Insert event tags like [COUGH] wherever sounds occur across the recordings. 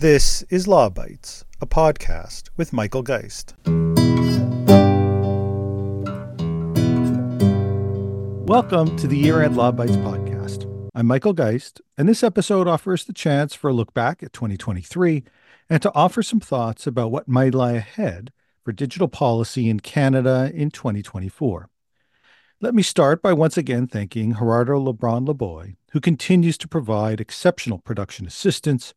This is Law Bytes, a podcast with Michael Geist. Welcome to the Year End Law Bytes podcast. I'm Michael Geist, and this episode offers the chance for a look back at 2023 and to offer some thoughts about what might lie ahead for digital policy in Canada in 2024. Let me start by once again thanking Gerardo Lebron Laboy, who continues to provide exceptional production assistance,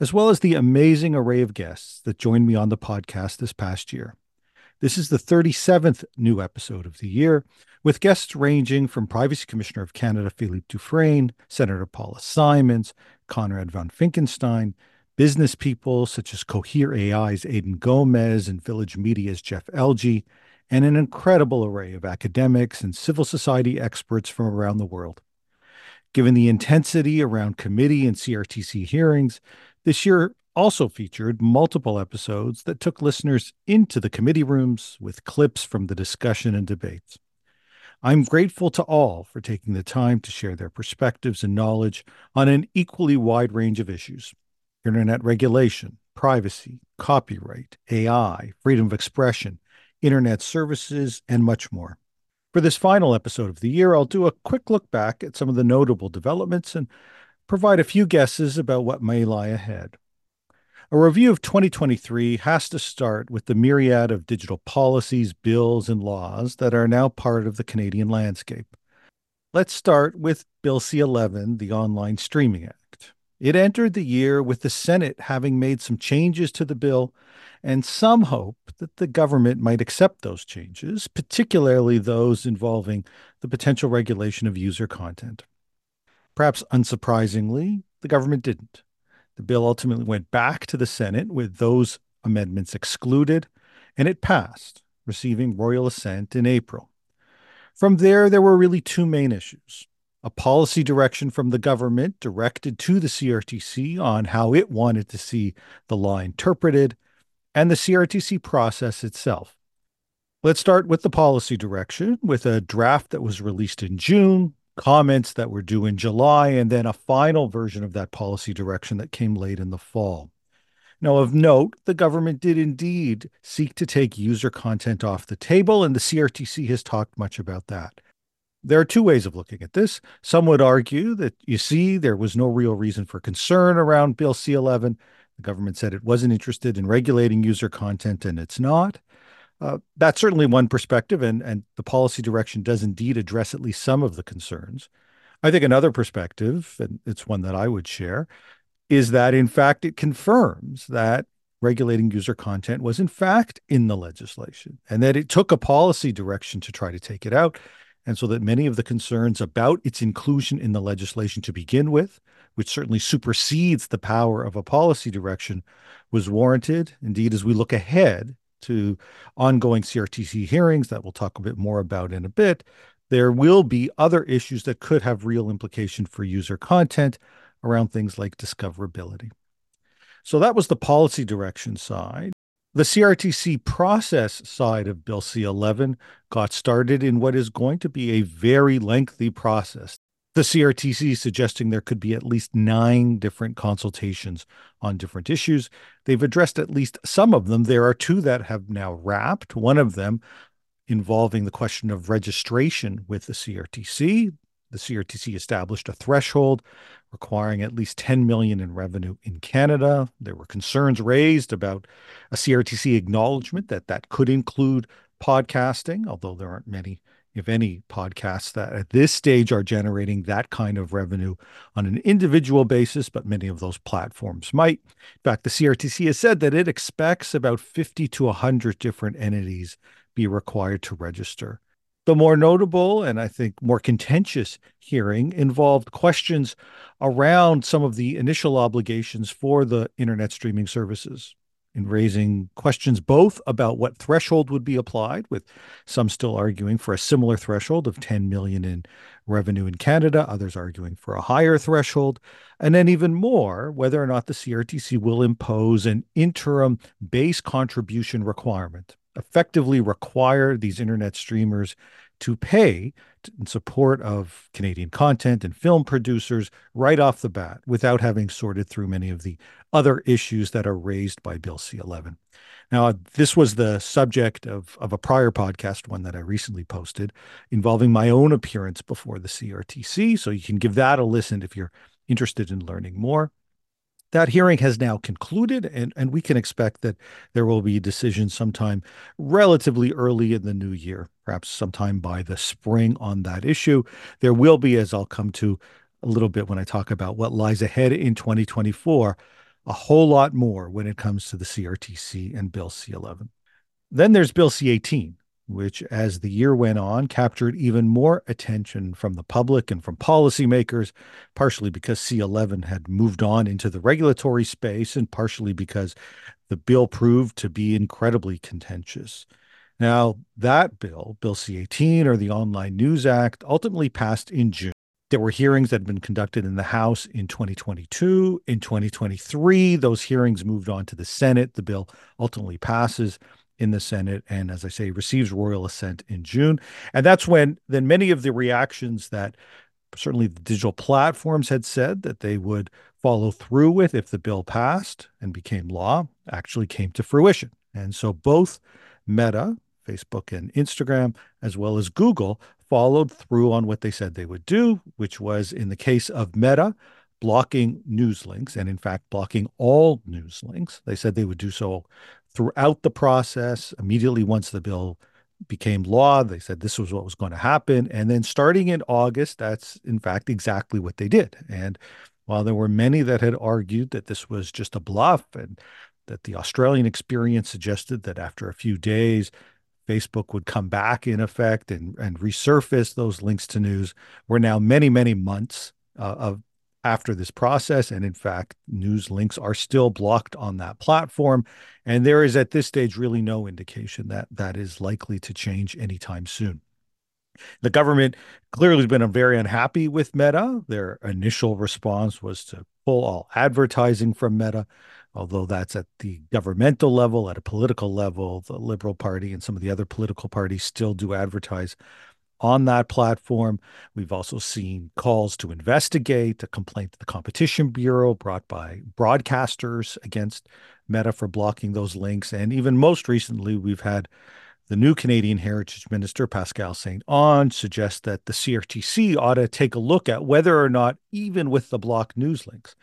as well as the amazing array of guests that joined me on the podcast this past year. This is the 37th new episode of the year, with guests ranging from Privacy Commissioner of Canada Philippe Dufresne, Senator Paula Simons, Konrad von Finckenstein, business people such as Cohere AI's Aidan Gomez and Village Media's Jeff Elgie, and an incredible array of academics and civil society experts from around the world. Given the intensity around committee and CRTC hearings, this year also featured multiple episodes that took listeners into the committee rooms with clips from the discussion and debates. I'm grateful to all for taking the time to share their perspectives and knowledge on an equally wide range of issues internet regulation, privacy, copyright, AI, freedom of expression, internet services, and much more. For this final episode of the year, I'll do a quick look back at some of the notable developments and provide a few guesses about what may lie ahead. A review of 2023 has to start with the myriad of digital policies, bills, and laws that are now part of the Canadian landscape. Let's start with Bill C 11, the Online Streaming Act. It entered the year with the Senate having made some changes to the bill and some hope that the government might accept those changes, particularly those involving the potential regulation of user content. Perhaps unsurprisingly, the government didn't. The bill ultimately went back to the Senate with those amendments excluded, and it passed, receiving royal assent in April. From there, there were really two main issues a policy direction from the government directed to the CRTC on how it wanted to see the law interpreted, and the CRTC process itself. Let's start with the policy direction, with a draft that was released in June, comments that were due in July, and then a final version of that policy direction that came late in the fall. Now, of note, the government did indeed seek to take user content off the table, and the CRTC has talked much about that. There are two ways of looking at this. Some would argue that, you see, there was no real reason for concern around Bill C 11, the government said it wasn't interested in regulating user content, and it's not. Uh, that's certainly one perspective, and, and the policy direction does indeed address at least some of the concerns. I think another perspective, and it's one that I would share, is that in fact it confirms that regulating user content was in fact in the legislation and that it took a policy direction to try to take it out. And so that many of the concerns about its inclusion in the legislation to begin with which certainly supersedes the power of a policy direction, was warranted. Indeed, as we look ahead to ongoing CRTC hearings that we'll talk a bit more about in a bit, there will be other issues that could have real implication for user content around things like discoverability. So that was the policy direction side. The CRTC process side of Bill C 11 got started in what is going to be a very lengthy process the CRTC suggesting there could be at least nine different consultations on different issues. They've addressed at least some of them. There are two that have now wrapped. One of them involving the question of registration with the CRTC. The CRTC established a threshold requiring at least 10 million in revenue in Canada. There were concerns raised about a CRTC acknowledgement that that could include podcasting, although there aren't many if any, podcasts that at this stage are generating that kind of revenue on an individual basis, but many of those platforms might. In fact, the CRTC has said that it expects about 50 to 100 different entities be required to register. The more notable and I think more contentious hearing involved questions around some of the initial obligations for the internet streaming services in raising questions both about what threshold would be applied, with some still arguing for a similar threshold of 10 million in revenue in Canada, others arguing for a higher threshold, and then even more whether or not the CRTC will impose an interim base contribution requirement, effectively require these internet streamers to pay in support of Canadian content and film producers right off the bat without having sorted through many of the other issues that are raised by Bill C 11. Now, this was the subject of, of a prior podcast, one that I recently posted, involving my own appearance before the CRTC. So you can give that a listen if you're interested in learning more. That hearing has now concluded, and, and we can expect that there will be a decision sometime relatively early in the new year, perhaps sometime by the spring on that issue. There will be, as I'll come to a little bit when I talk about what lies ahead in 2024, a whole lot more when it comes to the CRTC and Bill C 11. Then there's Bill C 18, which, as the year went on, captured even more attention from the public and from policymakers, partially because C 11 had moved on into the regulatory space, and partially because the bill proved to be incredibly contentious. Now, that bill, Bill C 18, or the Online News Act, ultimately passed in June. There were hearings that had been conducted in the House in 2022. In 2023, those hearings moved on to the Senate. The bill ultimately passes in the Senate and, as I say, receives royal assent in June. And that's when then many of the reactions that certainly the digital platforms had said that they would follow through with if the bill passed and became law actually came to fruition. And so both Meta, Facebook and Instagram, as well as Google, followed through on what they said they would do, which was in the case of Meta, blocking news links and in fact blocking all news links. They said they would do so throughout the process, immediately once the bill became law, they said this was what was going to happen. And then starting in August, that's in fact exactly what they did. And while there were many that had argued that this was just a bluff and that the Australian experience suggested that after a few days, Facebook would come back in effect and, and resurface those links to news. We're now many, many months uh, of after this process. And in fact, news links are still blocked on that platform. And there is at this stage really no indication that that is likely to change anytime soon. The government clearly has been very unhappy with Meta. Their initial response was to pull all advertising from Meta, although that's at the governmental level, at a political level. The Liberal Party and some of the other political parties still do advertise on that platform. We've also seen calls to investigate a complaint to the Competition Bureau brought by broadcasters against Meta for blocking those links. And even most recently, we've had the new Canadian Heritage Minister, Pascale St. Onge, suggest that the CRTC ought to take a look at whether or not, even with the blocked news links,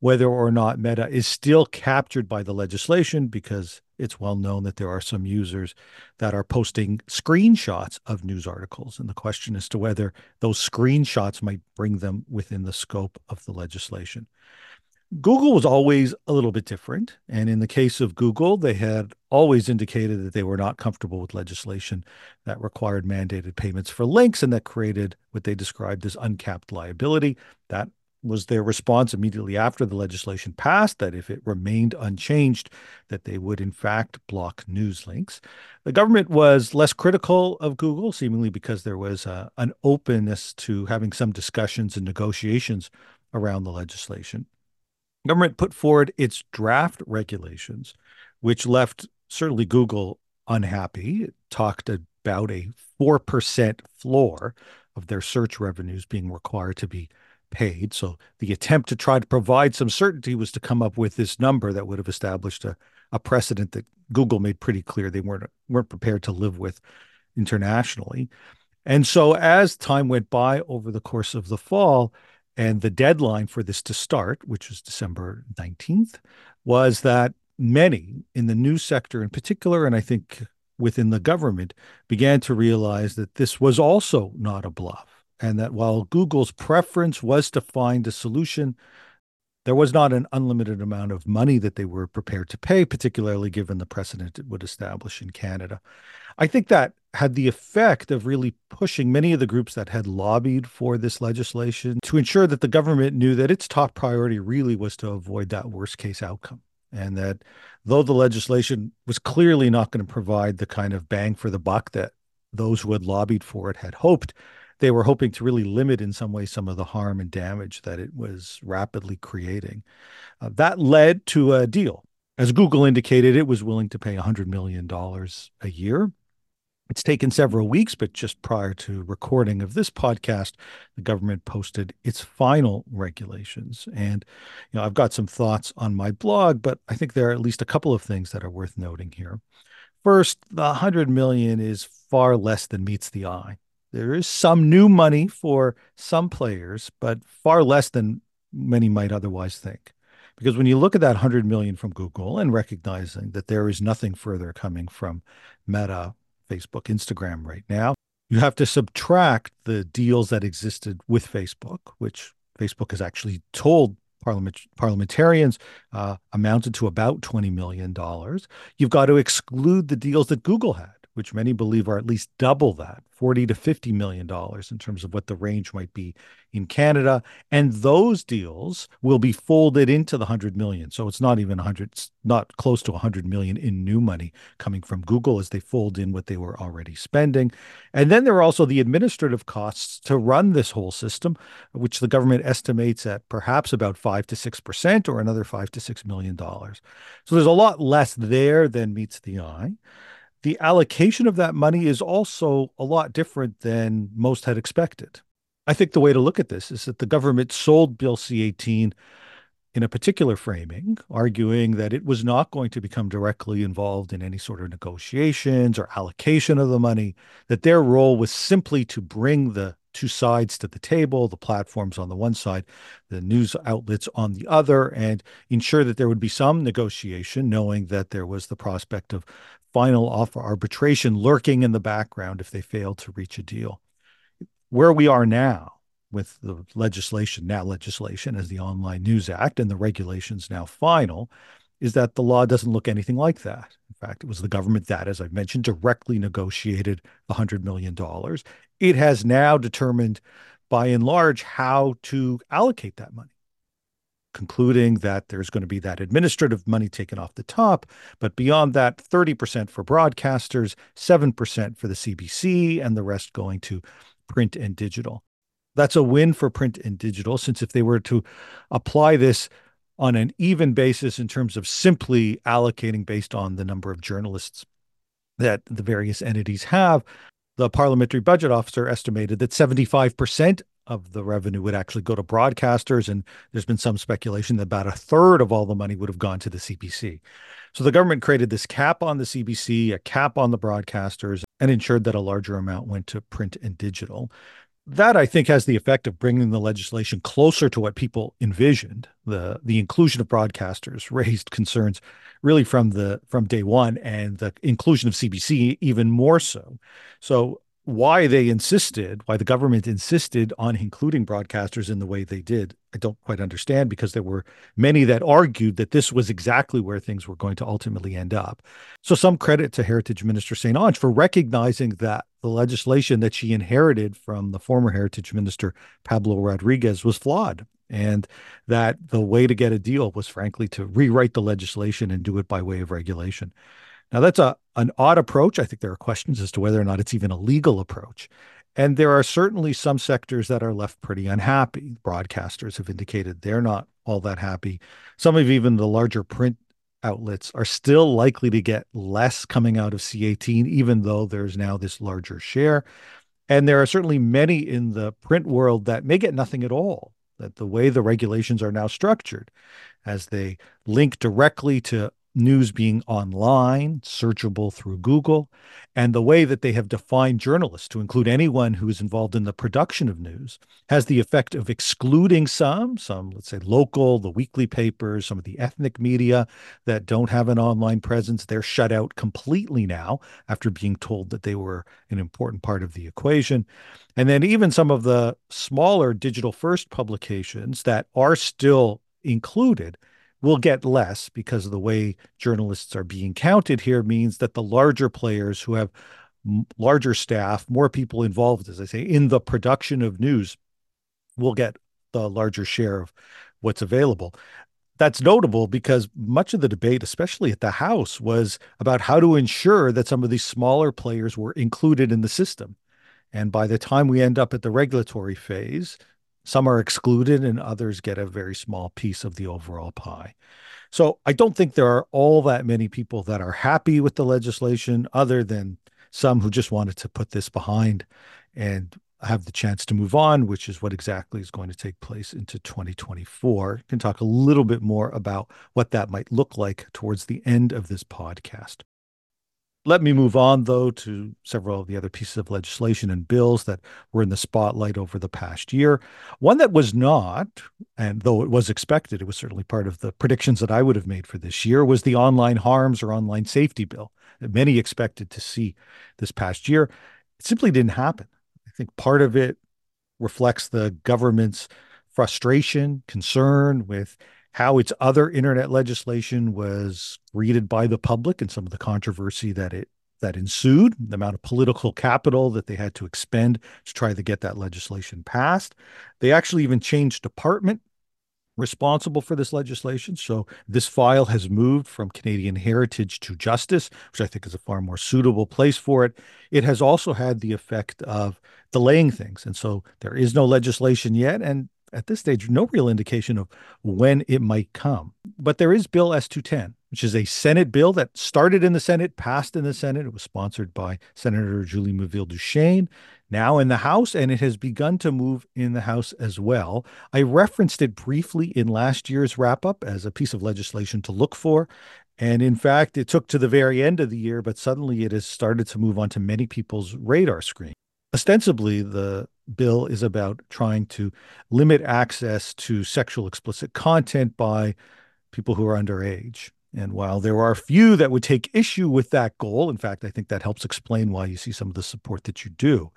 whether or not Meta is still captured by the legislation because it's well known that there are some users that are posting screenshots of news articles. And the question as to whether those screenshots might bring them within the scope of the legislation. Google was always a little bit different. And in the case of Google, they had always indicated that they were not comfortable with legislation that required mandated payments for links and that created what they described as uncapped liability. That was their response immediately after the legislation passed that if it remained unchanged that they would in fact block news links. The government was less critical of google seemingly because there was uh, an openness to having some discussions and negotiations around the legislation. Government put forward its draft regulations which left certainly google unhappy. It talked about a 4% floor of their search revenues being required to be paid. So the attempt to try to provide some certainty was to come up with this number that would have established a, a precedent that Google made pretty clear they weren't weren't prepared to live with internationally. And so as time went by over the course of the fall, and the deadline for this to start, which was December 19th, was that many in the news sector in particular, and I think within the government, began to realize that this was also not a bluff and that while Google's preference was to find a solution, there was not an unlimited amount of money that they were prepared to pay, particularly given the precedent it would establish in Canada. I think that had the effect of really pushing many of the groups that had lobbied for this legislation to ensure that the government knew that its top priority really was to avoid that worst case outcome. And that though the legislation was clearly not going to provide the kind of bang for the buck that those who had lobbied for it had hoped, they were hoping to really limit in some way some of the harm and damage that it was rapidly creating. Uh, that led to a deal. As Google indicated, it was willing to pay $100 million a year It's taken several weeks, but just prior to recording of this podcast, the government posted its final regulations. And, you know, I've got some thoughts on my blog, but I think there are at least a couple of things that are worth noting here. First, the 100 million is far less than meets the eye. There is some new money for some players, but far less than many might otherwise think. Because when you look at that 100 million from Google and recognizing that there is nothing further coming from Meta, Facebook, Instagram right now, you have to subtract the deals that existed with Facebook, which Facebook has actually told parliament, parliamentarians uh, amounted to about $20 million. You've got to exclude the deals that Google had which many believe are at least double that 40 to 50 million dollars in terms of what the range might be in Canada. And those deals will be folded into the 100 million. So it's not even 100 it's not close to 100 million in new money coming from Google as they fold in what they were already spending. And then there are also the administrative costs to run this whole system which the government estimates at perhaps about 5 to 6% or another 5 to 6 million dollars. So there's a lot less there than meets the eye the allocation of that money is also a lot different than most had expected. I think the way to look at this is that the government sold Bill C 18 in a particular framing, arguing that it was not going to become directly involved in any sort of negotiations or allocation of the money, that their role was simply to bring the two sides to the table, the platforms on the one side, the news outlets on the other, and ensure that there would be some negotiation, knowing that there was the prospect of final offer arbitration lurking in the background if they fail to reach a deal. Where we are now, with the legislation, now legislation as the Online News Act and the regulations now final, is that the law doesn't look anything like that. In fact, it was the government that, as I've mentioned, directly negotiated $100 million. It has now determined, by and large, how to allocate that money concluding that there's going to be that administrative money taken off the top. But beyond that, 30% for broadcasters, 7% for the CBC, and the rest going to print and digital. That's a win for print and digital, since if they were to apply this on an even basis in terms of simply allocating based on the number of journalists that the various entities have, the parliamentary budget officer estimated that 75% of the revenue would actually go to broadcasters. And there's been some speculation that about a third of all the money would have gone to the CBC. So the government created this cap on the CBC, a cap on the broadcasters, and ensured that a larger amount went to print and digital that I think has the effect of bringing the legislation closer to what people envisioned. The the inclusion of broadcasters [LAUGHS] raised concerns really from the from day one, and the inclusion of CBC even more so. So why they insisted, why the government insisted on including broadcasters in the way they did, I don't quite understand because there were many that argued that this was exactly where things were going to ultimately end up. So, some credit to Heritage Minister St. Onge for recognizing that the legislation that she inherited from the former Heritage Minister Pablo Rodriguez was flawed and that the way to get a deal was frankly to rewrite the legislation and do it by way of regulation. Now, that's a, an odd approach. I think there are questions as to whether or not it's even a legal approach. And there are certainly some sectors that are left pretty unhappy. Broadcasters have indicated they're not all that happy. Some of even the larger print outlets are still likely to get less coming out of C18, even though there's now this larger share. And there are certainly many in the print world that may get nothing at all. That the way the regulations are now structured, as they link directly to news being online, searchable through Google, and the way that they have defined journalists to include anyone who is involved in the production of news has the effect of excluding some, some, let's say, local, the weekly papers, some of the ethnic media that don't have an online presence. They're shut out completely now after being told that they were an important part of the equation. And then even some of the smaller digital first publications that are still included will get less because of the way journalists are being counted here means that the larger players who have larger staff, more people involved, as I say, in the production of news will get the larger share of what's available. That's notable because much of the debate, especially at the House, was about how to ensure that some of these smaller players were included in the system. And by the time we end up at the regulatory phase, some are excluded and others get a very small piece of the overall pie. So I don't think there are all that many people that are happy with the legislation, other than some who just wanted to put this behind and have the chance to move on, which is what exactly is going to take place into 2024. Can talk a little bit more about what that might look like towards the end of this podcast. Let me move on, though, to several of the other pieces of legislation and bills that were in the spotlight over the past year. One that was not, and though it was expected, it was certainly part of the predictions that I would have made for this year, was the online harms or online safety bill that many expected to see this past year. It simply didn't happen. I think part of it reflects the government's frustration, concern with how its other internet legislation was greeted by the public and some of the controversy that it that ensued, the amount of political capital that they had to expend to try to get that legislation passed. They actually even changed department responsible for this legislation. So this file has moved from Canadian Heritage to Justice, which I think is a far more suitable place for it. It has also had the effect of delaying things. And so there is no legislation yet. And at this stage, no real indication of when it might come. But there is Bill S 210, which is a Senate bill that started in the Senate, passed in the Senate. It was sponsored by Senator Julie Miville-Dechêne, now in the House, and it has begun to move in the House as well. I referenced it briefly in last year's wrap up as a piece of legislation to look for. And in fact, it took to the very end of the year, but suddenly it has started to move onto many people's radar screen. Ostensibly, the bill is about trying to limit access to sexual explicit content by people who are underage. And while there are few that would take issue with that goal, in fact, I think that helps explain why you see some of the support that you do.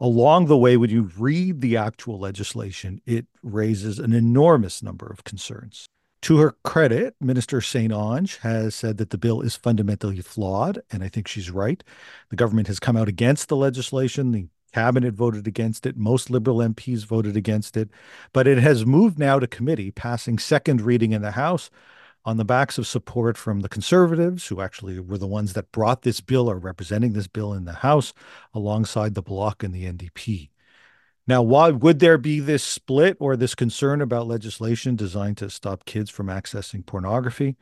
Along the way, when you read the actual legislation, it raises an enormous number of concerns. To her credit, Minister St. Onge has said that the bill is fundamentally flawed, and I think she's right. The government has come out against the legislation. The cabinet voted against it. Most Liberal MPs voted against it. But it has moved now to committee, passing second reading in the House on the backs of support from the Conservatives, who actually were the ones that brought this bill or representing this bill in the House, alongside the Bloc and the NDP. Now, why would there be this split or this concern about legislation designed to stop kids from accessing pornography?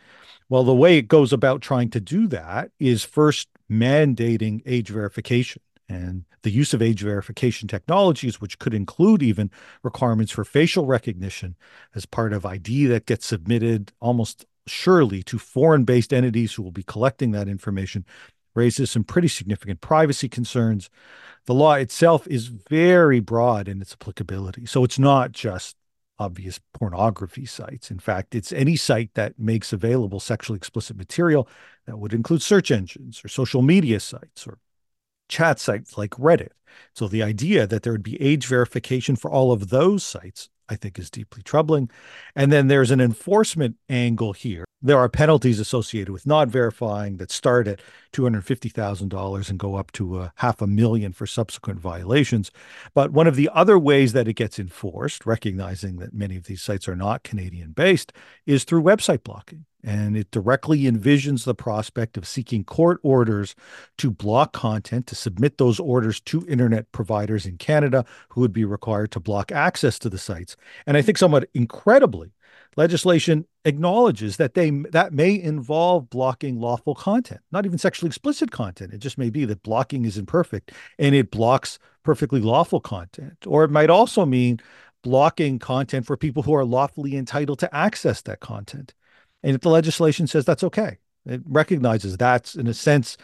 Well, the way it goes about trying to do that is first mandating age verification and the use of age verification technologies, which could include even requirements for facial recognition as part of ID that gets submitted almost surely to foreign based entities who will be collecting that information, raises some pretty significant privacy concerns. The law itself is very broad in its applicability. So it's not just obvious pornography sites. In fact, it's any site that makes available sexually explicit material that would include search engines or social media sites or chat sites like Reddit. So the idea that there would be age verification for all of those sites, I think, is deeply troubling. And then there's an enforcement angle here. There are penalties associated with not verifying that start at $250,000 and go up to a uh, half a million for subsequent violations. But one of the other ways that it gets enforced, recognizing that many of these sites are not Canadian based, is through website blocking and it directly envisions the prospect of seeking court orders to block content to submit those orders to internet providers in Canada who would be required to block access to the sites. And I think somewhat incredibly, legislation acknowledges that they that may involve blocking lawful content, not even sexually explicit content. It just may be that blocking is imperfect and it blocks perfectly lawful content. Or it might also mean blocking content for people who are lawfully entitled to access that content. And if the legislation says that's okay, it recognizes that's, in a sense,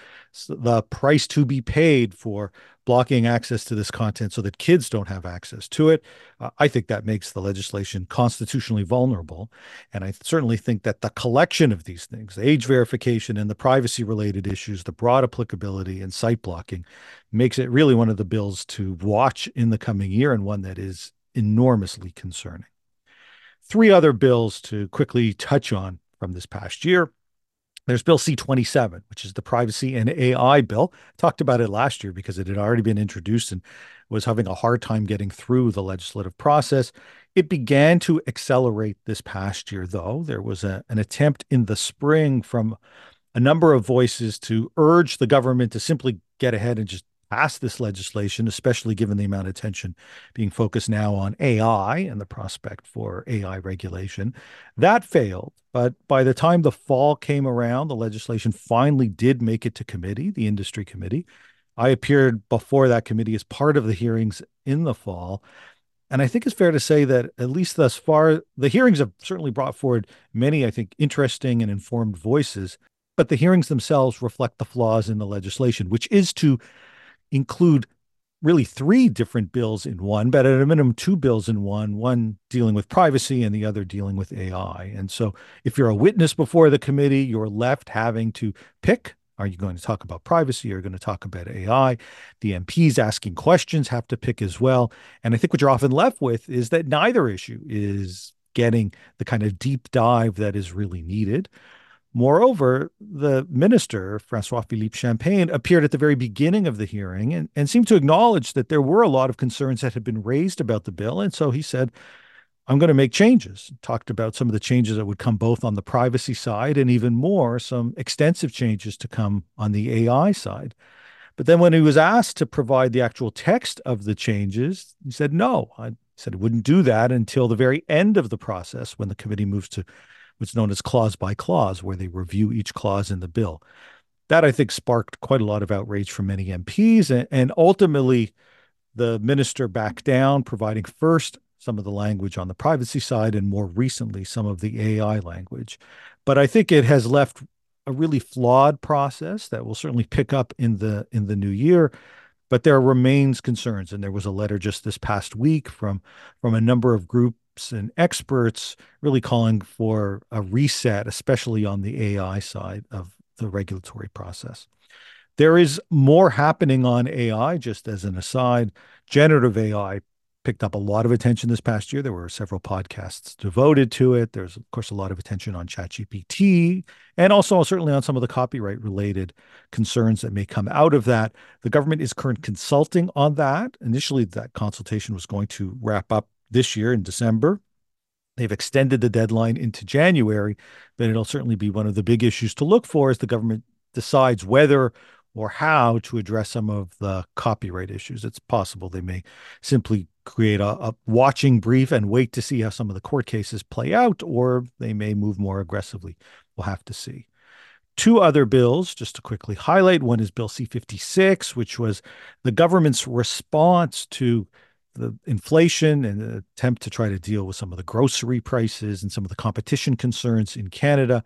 the price to be paid for blocking access to this content so that kids don't have access to it. Uh, I think that makes the legislation constitutionally vulnerable. And I certainly think that the collection of these things, the age verification and the privacy related issues, the broad applicability and site blocking, makes it really one of the bills to watch in the coming year and one that is enormously concerning. Three other bills to quickly touch on from this past year. There's Bill C 27, which is the privacy and AI bill. Talked about it last year because it had already been introduced and was having a hard time getting through the legislative process. It began to accelerate this past year, though. There was a, an attempt in the spring from a number of voices to urge the government to simply get ahead and just pass this legislation, especially given the amount of attention being focused now on AI and the prospect for AI regulation. That failed. But by the time the fall came around, the legislation finally did make it to committee, the industry committee. I appeared before that committee as part of the hearings in the fall. And I think it's fair to say that, at least thus far, the hearings have certainly brought forward many, I think, interesting and informed voices. But the hearings themselves reflect the flaws in the legislation, which is to include really three different bills in one, but at a minimum, two bills in one, one dealing with privacy and the other dealing with AI. And so if you're a witness before the committee, you're left having to pick. Are you going to talk about privacy? Are you going to talk about AI? The MPs asking questions have to pick as well. And I think what you're often left with is that neither issue is getting the kind of deep dive that is really needed. Moreover, the minister, Francois Philippe Champagne, appeared at the very beginning of the hearing and, and seemed to acknowledge that there were a lot of concerns that had been raised about the bill. And so he said, I'm going to make changes. Talked about some of the changes that would come both on the privacy side and even more, some extensive changes to come on the AI side. But then when he was asked to provide the actual text of the changes, he said no. I said he wouldn't do that until the very end of the process when the committee moves to what's known as clause by clause, where they review each clause in the bill. That I think sparked quite a lot of outrage from many MPs, and, and ultimately, the minister backed down, providing first some of the language on the privacy side, and more recently some of the AI language. But I think it has left a really flawed process that will certainly pick up in the in the new year but there remains concerns and there was a letter just this past week from from a number of groups and experts really calling for a reset, especially on the AI side of the regulatory process. There is more happening on AI, just as an aside. Generative AI picked up a lot of attention this past year. There were several podcasts devoted to it. There's, of course, a lot of attention on ChatGPT and also certainly on some of the copyright related concerns that may come out of that. The government is current consulting on that. Initially, that consultation was going to wrap up this year in December. They've extended the deadline into January, but it'll certainly be one of the big issues to look for as the government decides whether or how to address some of the copyright issues. It's possible they may simply create a, a, watching brief and wait to see how some of the court cases play out, or they may move more aggressively. We'll have to see. Two other bills, just to quickly highlight. One is Bill C 56, which was the government's response to the inflation and the attempt to try to deal with some of the grocery prices and some of the competition concerns in Canada.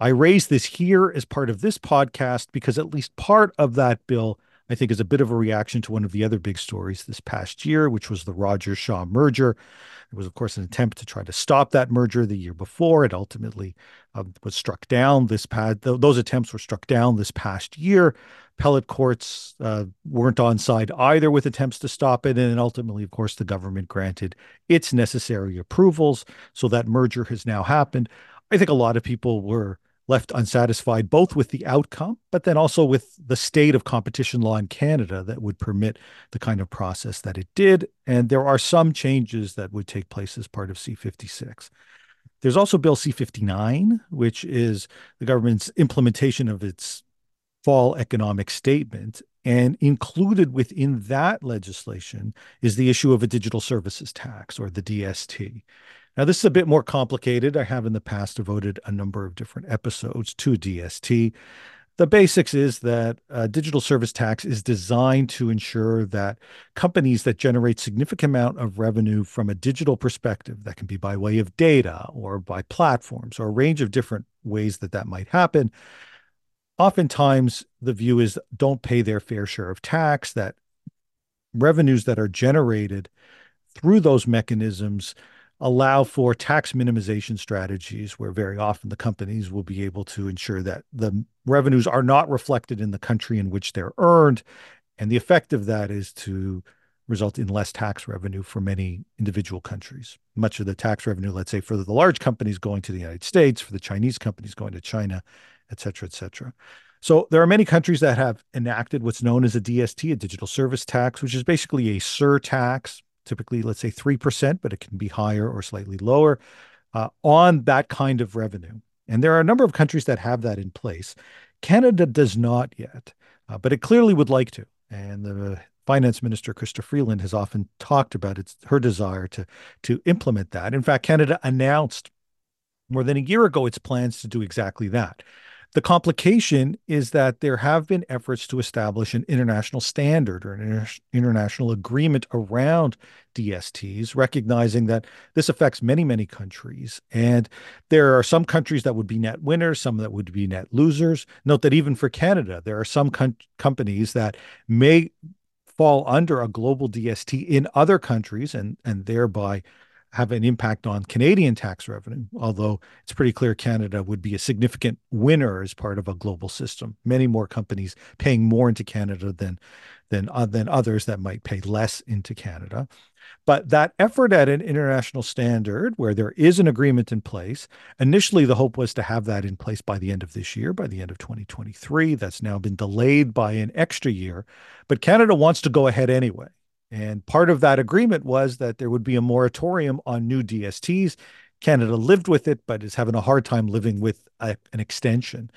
I raise this here as part of this podcast because at least part of that bill, I think, is a bit of a reaction to one of the other big stories this past year, which was the Rogers Shaw merger. It was, of course, an attempt to try to stop that merger the year before. It ultimately uh, was struck down this past, th- those attempts were struck down this past year appellate courts uh, weren't on side either with attempts to stop it. And ultimately, of course, the government granted its necessary approvals. So that merger has now happened. I think a lot of people were left unsatisfied both with the outcome, but then also with the state of competition law in Canada that would permit the kind of process that it did. And there are some changes that would take place as part of C56. There's also Bill C 59, which is the government's implementation of its fall economic statement. And included within that legislation is the issue of a digital services tax or the DST. Now, this is a bit more complicated. I have in the past devoted a number of different episodes to DST. The basics is that a digital service tax is designed to ensure that companies that generate significant amount of revenue from a digital perspective, that can be by way of data or by platforms or a range of different ways that that might happen, oftentimes the view is don't pay their fair share of tax, that revenues that are generated through those mechanisms allow for tax minimization strategies where very often the companies will be able to ensure that the revenues are not reflected in the country in which they're earned and the effect of that is to result in less tax revenue for many individual countries. Much of the tax revenue, let's say, for the large companies going to the United States, for the Chinese companies going to China, et cetera, et cetera. So there are many countries that have enacted what's known as a DST, a digital service tax, which is basically a surtax, typically, let's say 3%, but it can be higher or slightly lower uh, on that kind of revenue. And there are a number of countries that have that in place. Canada does not yet, uh, but it clearly would like to. And the finance minister, Chrystia Freeland, has often talked about its her desire to, to implement that. In fact, Canada announced more than a year ago its plans to do exactly that. The complication is that there have been efforts to establish an international standard or an inter- international agreement around DSTs, recognizing that this affects many, many countries. And there are some countries that would be net winners, some that would be net losers. Note that even for Canada, there are some com- companies that may fall under a global DST in other countries and, and thereby have an impact on Canadian tax revenue, although it's pretty clear Canada would be a significant winner as part of a global system. Many more companies paying more into Canada than than uh, than others that might pay less into Canada. But that effort at an international standard where there is an agreement in place, initially the hope was to have that in place by the end of this year, by the end of 2023. That's now been delayed by an extra year. But Canada wants to go ahead anyway. And part of that agreement was that there would be a moratorium on new DSTs. Canada lived with it, but is having a hard time living with a, an extension.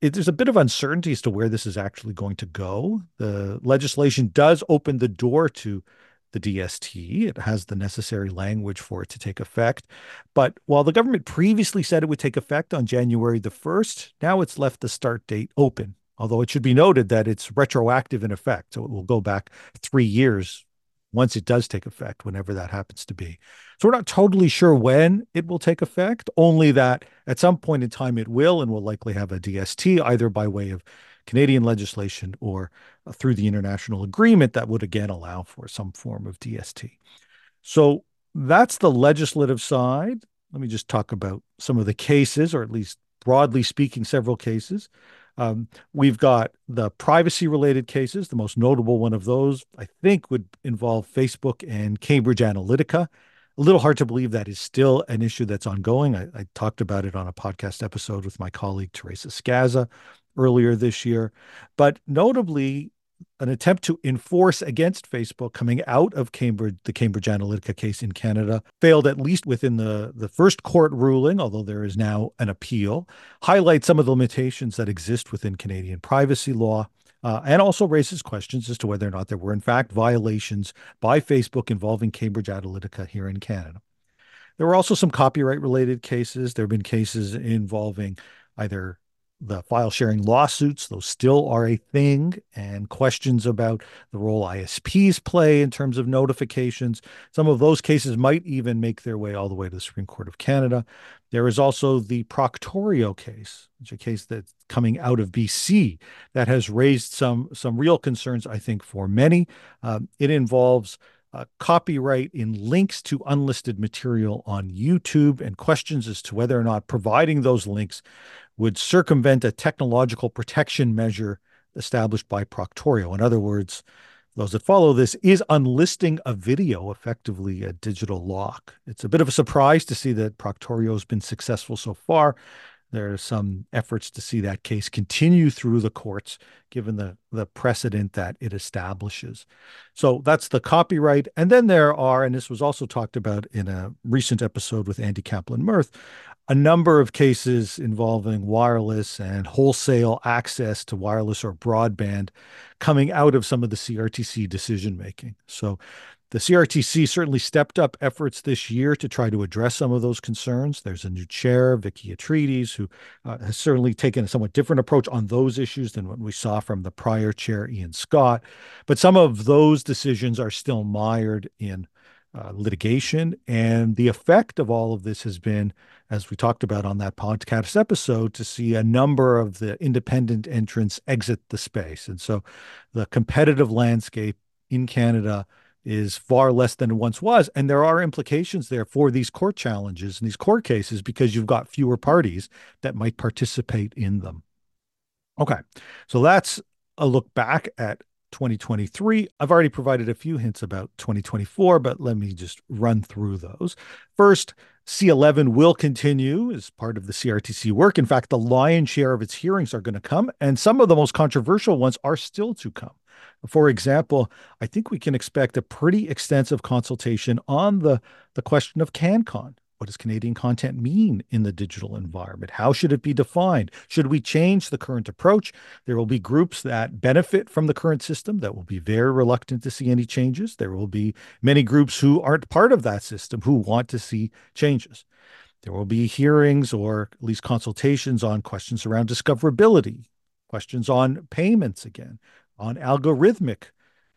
It, there's a bit of uncertainty as to where this is actually going to go. The legislation does open the door to the DST. It has the necessary language for it to take effect. But while the government previously said it would take effect on January the 1st, now it's left the start date open although it should be noted that it's retroactive in effect. So it will go back three years once it does take effect, whenever that happens to be. So we're not totally sure when it will take effect, only that at some point in time it will and will likely have a DST either by way of Canadian legislation or uh, through the international agreement that would again allow for some form of DST. So that's the legislative side. Let me just talk about some of the cases, or at least broadly speaking, several cases. Um, we've got the privacy related cases. The most notable one of those, I think, would involve Facebook and Cambridge Analytica. A little hard to believe that is still an issue that's ongoing. I, I talked about it on a podcast episode with my colleague Teresa Scassa earlier this year. But notably, an attempt to enforce against Facebook coming out of Cambridge, the Cambridge Analytica case in Canada, failed at least within the, the first court ruling, although there is now an appeal, highlights some of the limitations that exist within Canadian privacy law. Uh, and also raises questions as to whether or not there were, in fact, violations by Facebook involving Cambridge Analytica here in Canada. There were also some copyright related cases. There have been cases involving either the file sharing lawsuits, those still are a thing, and questions about the role ISPs play in terms of notifications. Some of those cases might even make their way all the way to the Supreme Court of Canada. There is also the Proctorio case, which is a case that's coming out of BC that has raised some some real concerns, I think, for many. Um, it involves uh, copyright in links to unlisted material on YouTube and questions as to whether or not providing those links would circumvent a technological protection measure established by Proctorio. In other words, those that follow this is unlisting a video effectively a digital lock. It's a bit of a surprise to see that Proctorio has been successful so far. There are some efforts to see that case continue through the courts, given the, the precedent that it establishes. So that's the copyright. And then there are, and this was also talked about in a recent episode with Andy Kaplan-Myrth, a number of cases involving wireless and wholesale access to wireless or broadband coming out of some of the CRTC decision making. So the CRTC certainly stepped up efforts this year to try to address some of those concerns. There's a new chair, Vicky Eatrides, who uh, has certainly taken a somewhat different approach on those issues than what we saw from the prior chair, Ian Scott. But some of those decisions are still mired in uh, litigation. And the effect of all of this has been, as we talked about on that podcast episode, to see a number of the independent entrants exit the space. And so the competitive landscape in Canada is far less than it once was. And there are implications there for these court challenges and these court cases because you've got fewer parties that might participate in them. Okay, so that's a look back at 2023. I've already provided a few hints about 2024, but let me just run through those. First, C11 will continue as part of the CRTC work. In fact, the lion's share of its hearings are going to come, and some of the most controversial ones are still to come. For example, I think we can expect a pretty extensive consultation on the, the question of CanCon. What does Canadian content mean in the digital environment? How should it be defined? Should we change the current approach? There will be groups that benefit from the current system that will be very reluctant to see any changes. There will be many groups who aren't part of that system who want to see changes. There will be hearings or at least consultations on questions around discoverability, questions on payments again, on algorithmic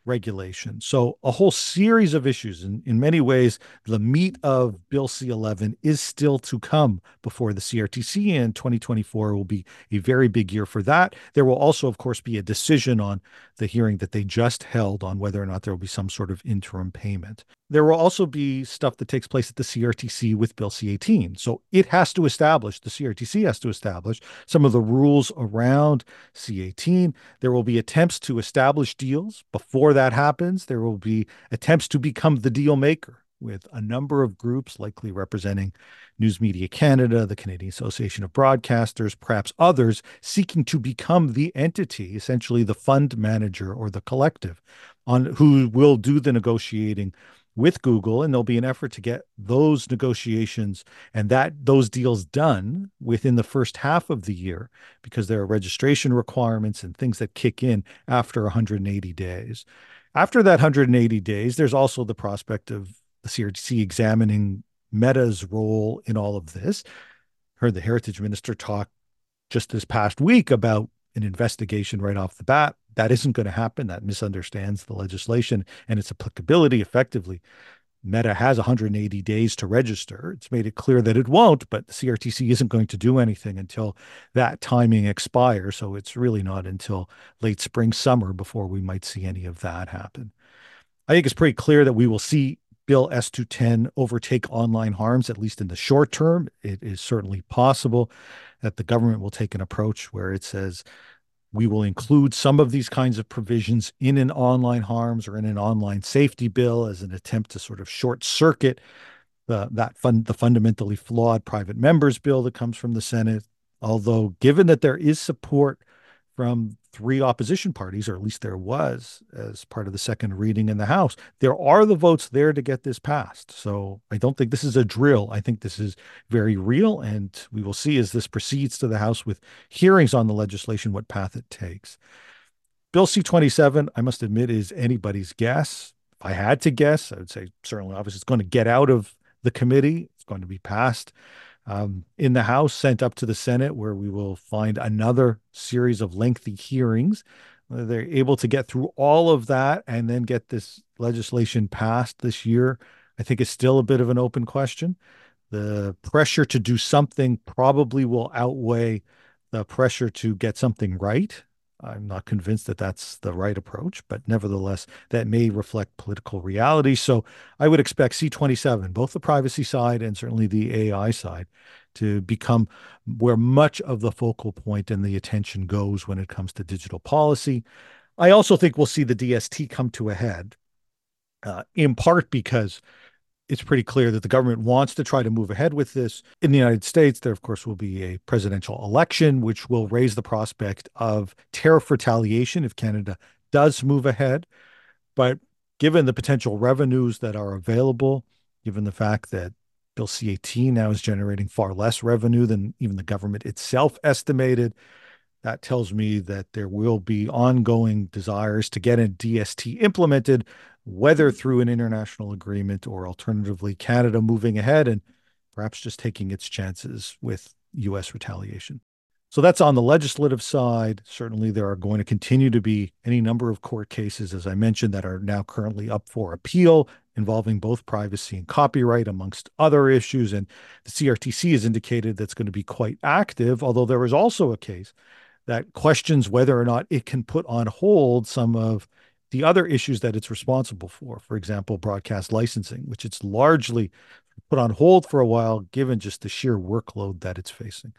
regulation. So, a whole series of issues. In, in many ways, the meat of Bill C 11 is still to come before the CRTC, and 2024 will be a very big year for that. There will also, of course, be a decision on the hearing that they just held on whether or not there will be some sort of interim payment. There will also be stuff that takes place at the CRTC with Bill C 18. So, it has to establish, the CRTC has to establish some of the rules around C 18. There will be attempts to establish deals before before that happens, there will be attempts to become the deal maker with a number of groups likely representing News Media Canada, the Canadian Association of Broadcasters, perhaps others seeking to become the entity, essentially the fund manager or the collective on who will do the negotiating with Google, and there'll be an effort to get those negotiations and that those deals done within the first half of the year because there are registration requirements and things that kick in after 180 days. After that 180 days, there's also the prospect of the CRTC examining Meta's role in all of this. Heard the Heritage Minister talk just this past week about an investigation right off the bat. That isn't going to happen. That misunderstands the legislation and its applicability effectively. Meta has 180 days to register. It's made it clear that it won't, but the CRTC isn't going to do anything until that timing expires. So it's really not until late spring, summer before we might see any of that happen. I think it's pretty clear that we will see Bill S210 overtake online harms, at least in the short term. It is certainly possible that the government will take an approach where it says, we will include some of these kinds of provisions in an online harms or in an online safety bill as an attempt to sort of short circuit the, that fund, the fundamentally flawed private members bill that comes from the Senate. Although, given that there is support from three opposition parties, or at least there was as part of the second reading in the House. There are the votes there to get this passed. So I don't think this is a drill. I think this is very real. And we will see as this proceeds to the House with hearings on the legislation what path it takes. Bill C 27, I must admit, is anybody's guess. If I had to guess, I would say certainly, obviously, it's going to get out of the committee, it's going to be passed um, in the House, sent up to the Senate, where we will find another series of lengthy hearings. Whether they're able to get through all of that and then get this legislation passed this year. I think is still a bit of an open question. The pressure to do something probably will outweigh the pressure to get something right. I'm not convinced that that's the right approach, but nevertheless, that may reflect political reality. So I would expect C27, both the privacy side and certainly the AI side, to become where much of the focal point and the attention goes when it comes to digital policy. I also think we'll see the DST come to a head, uh, in part because it's pretty clear that the government wants to try to move ahead with this. In the United States, there, of course, will be a presidential election, which will raise the prospect of tariff retaliation if Canada does move ahead. But given the potential revenues that are available, given the fact that Bill C 18 now is generating far less revenue than even the government itself estimated, that tells me that there will be ongoing desires to get a DST implemented, whether mm-hmm. through an international agreement or alternatively Canada moving ahead and perhaps just taking its chances with US retaliation. So that's on the legislative side. Certainly, there are going to continue to be any number of court cases, as I mentioned, that are now currently up for appeal involving both privacy and copyright, amongst other issues. And the CRTC has indicated that's going to be quite active, although there is also a case that questions whether or not it can put on hold some of the other issues that it's responsible for, for example, broadcast licensing, which it's largely put on hold for a while, given just the sheer workload that it's facing.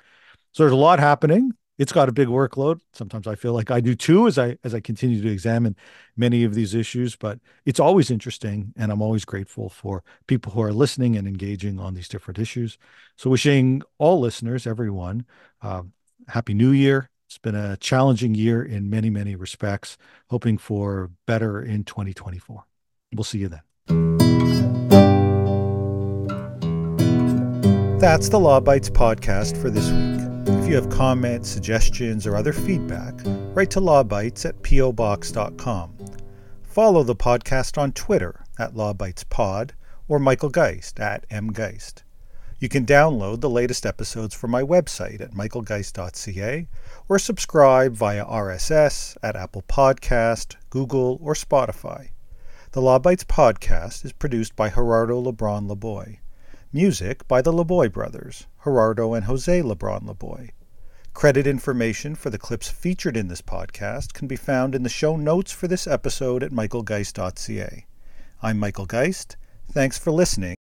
So there's a lot happening. It's got a big workload. Sometimes I feel like I do too, as I as I continue to examine many of these issues. But it's always interesting, and I'm always grateful for people who are listening and engaging on these different issues. So wishing all listeners, everyone, uh, happy New Year, it's been a challenging year in many, many respects, hoping for better in 2024. We'll see you then. That's the Law Bytes podcast for this week. If you have comments, suggestions, or other feedback, write to lawbytes at pobox.com. Follow the podcast on Twitter at lawbytespod or Michael Geist at mgeist. You can download the latest episodes from my website at michaelgeist.ca or subscribe via RSS at Apple Podcast, Google, or Spotify. The Law Bytes podcast is produced by Gerardo Lebron Laboy. Music by the Laboy brothers, Gerardo and Jose Lebron Laboy. Credit information for the clips featured in this podcast can be found in the show notes for this episode at michaelgeist.ca. I'm Michael Geist. Thanks for listening.